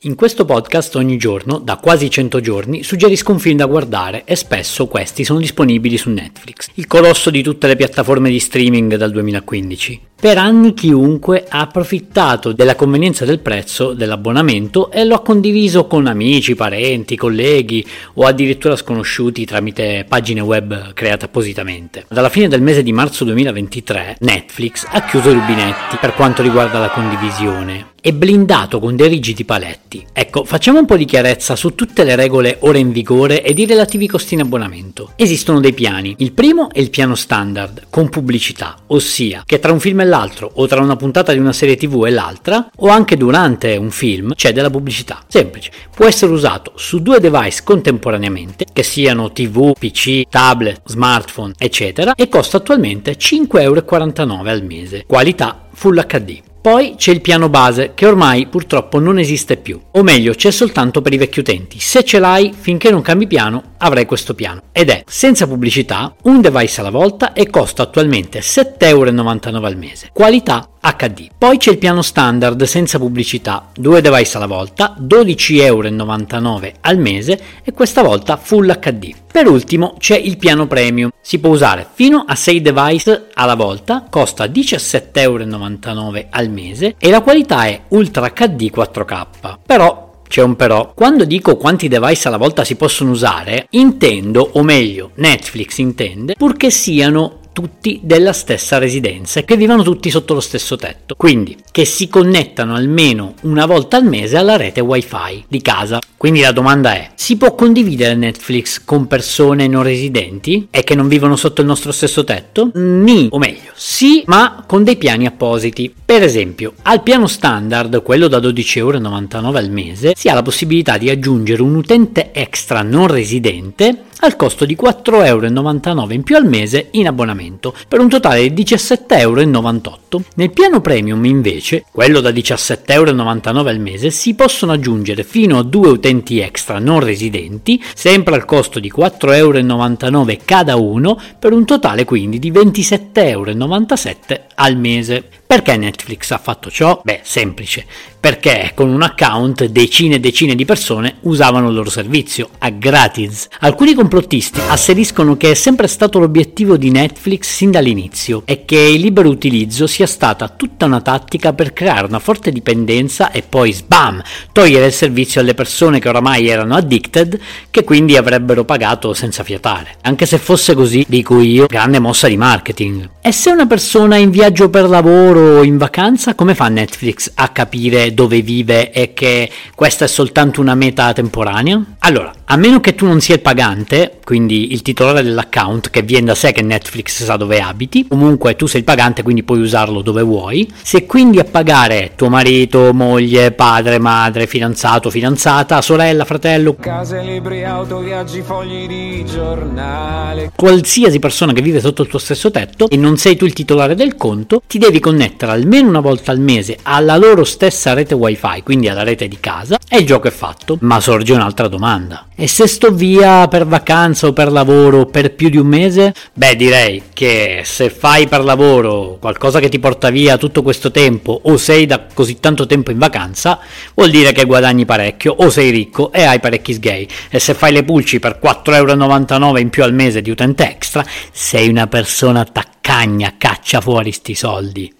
In questo podcast ogni giorno, da quasi 100 giorni, suggerisco un film da guardare e spesso questi sono disponibili su Netflix, il colosso di tutte le piattaforme di streaming dal 2015. Per anni chiunque ha approfittato della convenienza del prezzo dell'abbonamento e lo ha condiviso con amici, parenti, colleghi o addirittura sconosciuti tramite pagine web create appositamente. Dalla fine del mese di marzo 2023 Netflix ha chiuso i rubinetti per quanto riguarda la condivisione è blindato con dei rigidi paletti. Ecco, facciamo un po' di chiarezza su tutte le regole ora in vigore ed i relativi costi in abbonamento. Esistono dei piani. Il primo è il piano standard, con pubblicità, ossia che tra un film e l'altro, o tra una puntata di una serie tv e l'altra, o anche durante un film, c'è della pubblicità. Semplice. Può essere usato su due device contemporaneamente, che siano tv, pc, tablet, smartphone, eccetera, e costa attualmente 5,49€ al mese. Qualità Full HD. Poi c'è il piano base che ormai purtroppo non esiste più, o meglio c'è soltanto per i vecchi utenti. Se ce l'hai, finché non cambi piano, avrai questo piano. Ed è senza pubblicità, un device alla volta e costa attualmente 7,99€ al mese. Qualità HD. Poi c'è il piano standard senza pubblicità, due device alla volta, 12,99€ al mese e questa volta Full HD. Per ultimo c'è il piano premium, si può usare fino a 6 device alla volta, costa 17,99€ al mese e la qualità è Ultra HD 4K. Però c'è un però. Quando dico quanti device alla volta si possono usare, intendo, o meglio, Netflix intende, purché siano tutti della stessa residenza e che vivano tutti sotto lo stesso tetto. Quindi che si connettano almeno una volta al mese alla rete wifi di casa. Quindi la domanda è, si può condividere Netflix con persone non residenti e che non vivono sotto il nostro stesso tetto? Ni, o meglio, sì, ma con dei piani appositi. Per esempio, al piano standard, quello da 12,99€ al mese, si ha la possibilità di aggiungere un utente extra non residente al costo di 4,99€ in più al mese in abbonamento, per un totale di 17,98€. Nel piano premium invece, quello da 17,99€ al mese, si possono aggiungere fino a due utenti extra non residenti, sempre al costo di 4,99€ cada uno, per un totale quindi di 27,97€ al mese. Perché Netflix ha fatto ciò? Beh, semplice, perché con un account decine e decine di persone usavano il loro servizio a gratis. Alcuni complottisti asseriscono che è sempre stato l'obiettivo di Netflix sin dall'inizio e che il libero utilizzo sia stata tutta una tattica per creare una forte dipendenza e poi sbam, togliere il servizio alle persone che oramai erano addicted, che quindi avrebbero pagato senza fiatare. Anche se fosse così, dico io, grande mossa di marketing. E se una persona è in viaggio per lavoro o in vacanza, come fa Netflix a capire dove vive e che questa è soltanto una meta temporanea? Allora, a meno che tu non sia il pagante, quindi il titolare dell'account, che viene da sé che Netflix sa dove abiti, comunque tu sei il pagante quindi puoi usarlo dove vuoi, se quindi a pagare tuo marito, moglie, padre, madre, fidanzato, fidanzata, sorella, fratello, case, libri, auto, viaggi, fogli di giornale, qualsiasi persona che vive sotto il tuo stesso tetto e non sei tu il titolare del conto, ti devi connettere almeno una volta al mese alla loro stessa rete wifi, quindi alla rete di casa, e il gioco è fatto. Ma sorge un'altra domanda. E se sto via per vacanza o per lavoro per più di un mese? Beh, direi che se fai per lavoro qualcosa che ti porta via tutto questo tempo o sei da così tanto tempo in vacanza, vuol dire che guadagni parecchio o sei ricco e hai parecchi sgay. E se fai le pulci per 4,99€ in più al mese di utente extra, sei una persona taccagna, caccia fuori sti soldi.